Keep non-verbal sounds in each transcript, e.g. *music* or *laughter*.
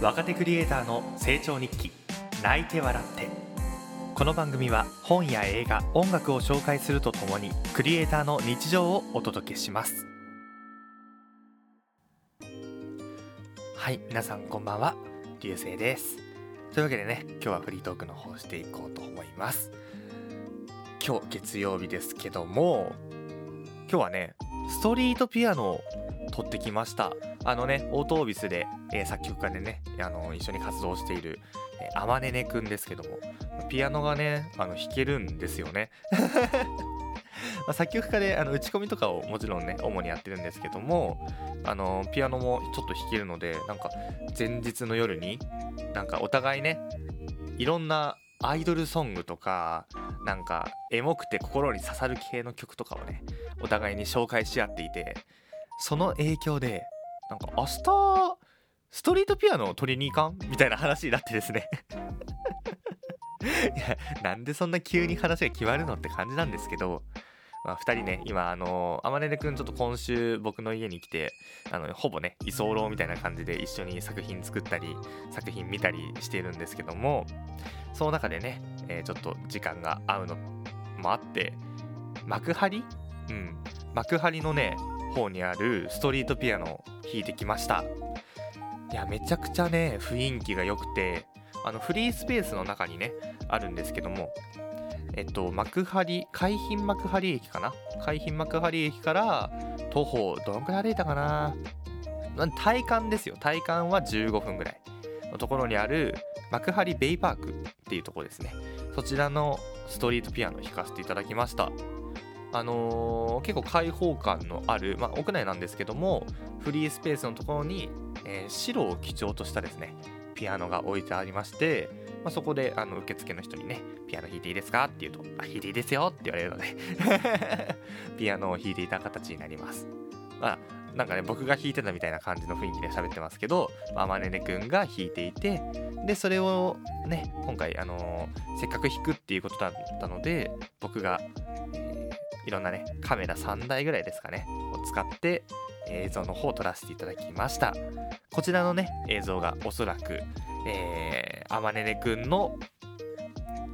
若手クリエイターの成長日記泣いて笑って。この番組は本や映画音楽を紹介するとともにクリエイターの日常をお届けします。はい皆さんこんばんは。流星です。というわけでね今日はフリートークの方していこうと思います。今日月曜日ですけども今日はねストリートピアノを撮ってきました。あのねオートオービスで、えー、作曲家でねあの一緒に活動している、えー、あまねねくんですけどもピアノがねあの弾けるんですよね。*laughs* ま、作曲家であの打ち込みとかをもちろんね主にやってるんですけどもあのピアノもちょっと弾けるのでなんか前日の夜になんかお互いねいろんなアイドルソングとかなんかエモくて心に刺さる系の曲とかをねお互いに紹介し合っていてその影響でなんか明日ストリートピアノを取りに行かん？みたいな話になってですね。*laughs* いやなんでそんな急に話が決まるのって感じなんですけどまあ、2人ね、今、あの、あまねねくんちょっと今週僕の家に来て、あの、ほぼね、居候みたいな感じで一緒に作品作ったり、作品見たりしているんですけども、その中でね、えー、ちょっと時間が合うのもあって、幕張？うん。幕張のね、方にあるストリートピアノを弾いてきました。いや、めちゃくちゃね、雰囲気が良くて、あの、フリースペースの中にね、あるんですけども、えっと、幕張、海浜幕張駅かな？海浜幕張駅から徒歩、どのくらい歩いたかな？体感ですよ。体感は15分ぐらいのところにある幕張ベイパークっていうとこですね。そちらのストリートピアノを弾かせていただきました。あのー、結構開放感のある、まあ、屋内なんですけども、フリースペースのところに、えー、白を基調としたですね、ピアノが置いてありまして、まあ、そこであの受付の人にね、ピアノ弾いていいですか？って言うと、あ、弾いていいですよって言われるので *laughs* ピアノを弾いていた形になります。まあ、なんかね、僕が弾いてたみたいな感じの雰囲気で喋ってますけど、あまねねくんが弾いていて、で、それをね、今回、あのー、せっかく弾くっていうことだったので、僕が、いろんなね、カメラ3台ぐらいですかね、を使って、映像の方を撮らせていただきました。こちらのね、映像がおそらく、えー、あまねねくんの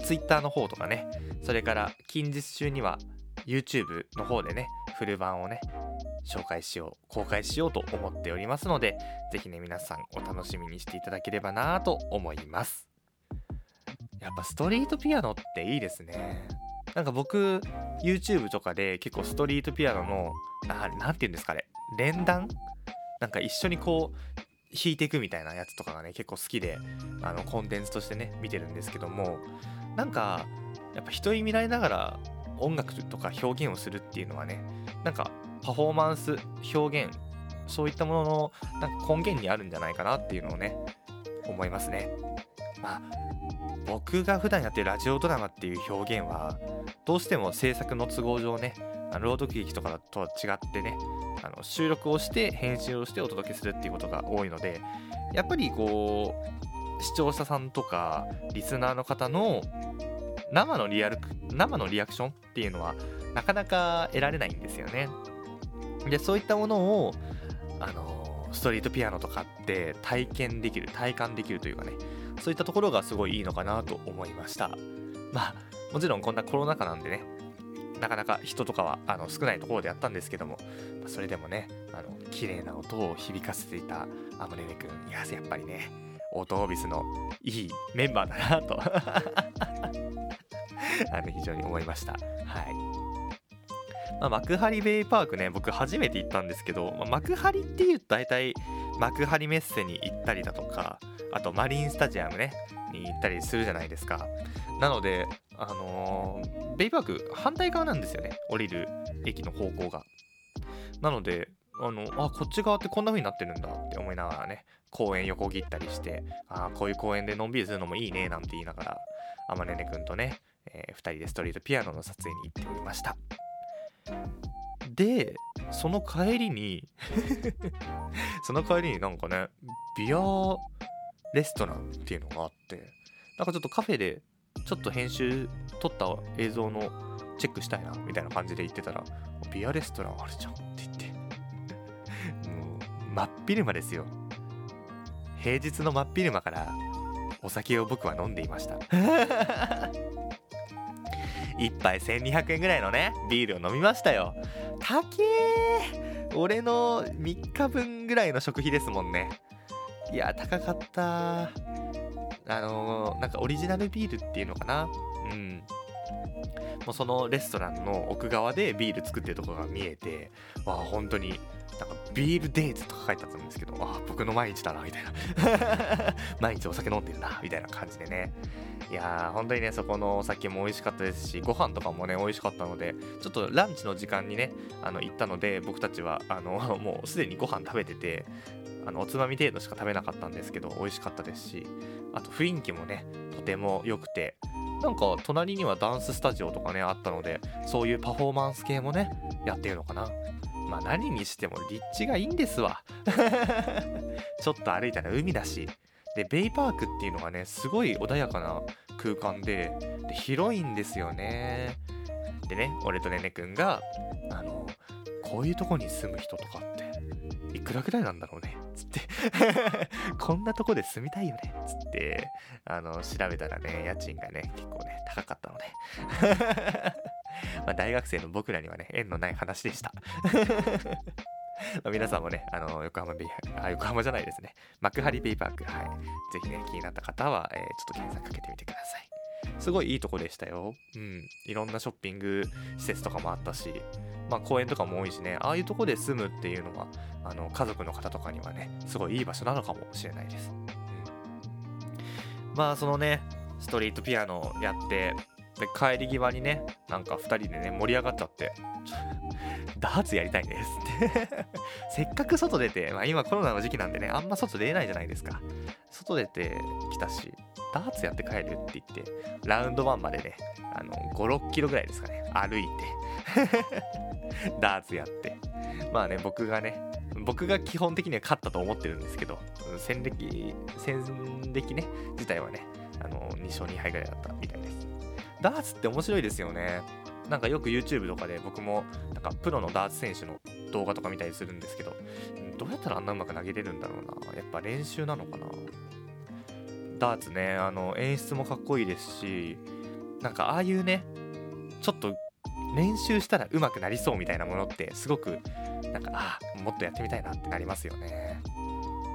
Twitter の方とかね、それから近日中には YouTube の方でね、フル版をね、紹介しよう、公開しようと思っておりますので、ぜひね、皆さんお楽しみにしていただければなと思います。やっぱストリートピアノっていいですね。なんか僕、YouTube とかで結構ストリートピアノの、ななんて言うんですかね、連弾？なんか一緒にこう弾いていくみたいなやつとかがね結構好きであのコンテンツとしてね見てるんですけどもなんかやっぱ人に見られながら音楽とか表現をするっていうのはねなんかパフォーマンス表現そういったもののなんか根源にあるんじゃないかなっていうのをね思いますね。まあ僕が普段やってるラジオドラマっていう表現はどうしても制作の都合上ねあの朗読劇とかとは違ってねあの収録をして編集をしてお届けするっていうことが多いのでやっぱりこう視聴者さんとかリスナーの方の生のリアル生のリアクションっていうのはなかなか得られないんですよね。でそういったものをあのストリートピアノとかって体験できる体感できるというかねそういったところがすごいいいのかなと思いましたまあもちろんこんなコロナ禍なんでねなかなか人とかはあの少ないところでやったんですけども、それでもね、あの綺麗な音を響かせていたアムネネ君、いや、やっぱりね、オートオービスのいいメンバーだなと *laughs* あの非常に思いました。はい。まあ、幕張ベイパークね、僕初めて行ったんですけど、まあ、幕張っていうと大体幕張メッセに行ったりだとか、あとマリンスタジアムね、に行ったりするじゃないですか。なので、あのー、ベイパーク反対側なんですよね。降りる駅の方向が。なので、あの、あ、こっち側ってこんな風になってるんだって思いながらね、公園横切ったりして、あこういう公園でのんびりするのもいいねなんて言いながら、あまねねくんとね、えー、2人でストリートピアノの撮影に行っておりました。で、その帰りに *laughs* その帰りになんかね、ビアレストランっていうのがあって、なんかちょっとカフェでちょっと編集撮った映像のチェックしたいなみたいな感じで言ってたらビアレストランあるじゃんって言って。もう真っ昼間ですよ。平日の真っ昼間からお酒を僕は飲んでいました。1杯1200円ぐらいのねビールを飲みましたよ。高え俺の3日分ぐらいの食費ですもんね。いや高かった。あのー、なんかオリジナルビールっていうのかな。うん。もうそのレストランの奥側でビール作ってるとこが見えてわあ本当になんかビールデイズとか書いてあったんですけどあ僕の毎日だなみたいな。*laughs* 毎日お酒飲んでるなみたいな感じでね。いやー本当にねそこのお酒も美味しかったですしご飯とかもね美味しかったのでちょっとランチの時間にねあの行ったので僕たちはあのもうすでにご飯食べててあのおつまみ程度しか食べなかったんですけど美味しかったですしあと雰囲気もねとても良くてなんか隣にはダンススタジオとかねあったのでそういうパフォーマンス系もねやってるのかな。まあ何にしても立地がいいんですわ。*laughs* ちょっと歩いたら海だし。でベイパークっていうのがねすごい穏やかな空間でで広いんですよね。でね俺とねねくんがあのこういうとこに住む人とかっていくらぐらいなんだろうね。つって *laughs* こんなとこで住みたいよねつってあの調べたらね家賃がね結構ね高かったので *laughs* ま大学生の僕らにはね縁のない話でした *laughs* 皆さんもね、あの横浜ベイあ、横浜じゃないですね。幕張ベイパーク、はい。ぜひね、気になった方は、えー、ちょっと検索かけてみてください。すごいいいとこでしたよ。うん。いろんなショッピング施設とかもあったし、まあ公園とかも多いしね、ああいうとこで住むっていうのは、あの、家族の方とかにはね、すごいいい場所なのかもしれないです。うん。まあそのね、ストリートピアノやって、で、帰り際にね、なんか2人でね、盛り上がっちゃって、ダーツやりたいんですって *laughs* せっかく外出て、まあ今コロナの時期なんでね、あんま外出れないじゃないですか。外出てきたし、ダーツやって帰るって言って、ラウンド1までね、あの、5、6キロぐらいですかね、歩いて *laughs* ダーツやって。まあね、僕がね、僕が基本的には勝ったと思ってるんですけど、戦歴、戦歴ね、自体はね、あの、2勝2敗ぐらいだったみたいです。ダーツって面白いですよね。なんかよく YouTube とかで僕もなんかプロのダーツ選手の動画とか見たりするんですけど、どうやったらあんなうまく投げれるんだろうな。やっぱ練習なのかな。ダーツね、あの演出もかっこいいですし、なんかああいうね、ちょっと練習したら上手くなりそうみたいなものってすごくなんかあもっとやってみたいなってなりますよね。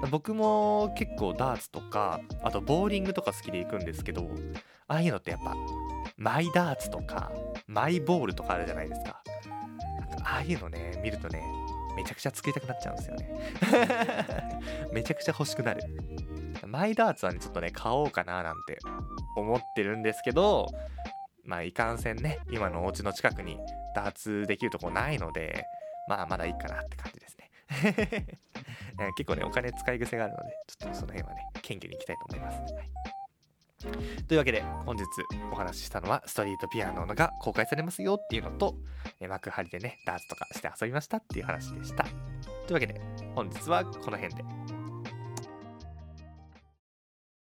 僕も結構ダーツとかあとボーリングとか好きで行くんですけどああいうのってやっぱマイダーツとかマイボールとかあるじゃないですか。ああいうのね、見るとね、めちゃくちゃ作りたくなっちゃうんですよね。*laughs* めちゃくちゃ欲しくなる。マイダーツはね、ちょっとね、買おうかななんて思ってるんですけど、まあ、いかんせんね、今のお家の近くにダーツできるとこないので、まあ、まだいいかなって感じですね。結構ね、お金使い癖があるので、ちょっとその辺はね、謙虚にいきたいと思います。はい。というわけで本日お話ししたのはストリートピアノが公開されますよっていうのと幕張でねダーツとかして遊びましたっていう話でした。というわけで本日はこの辺で。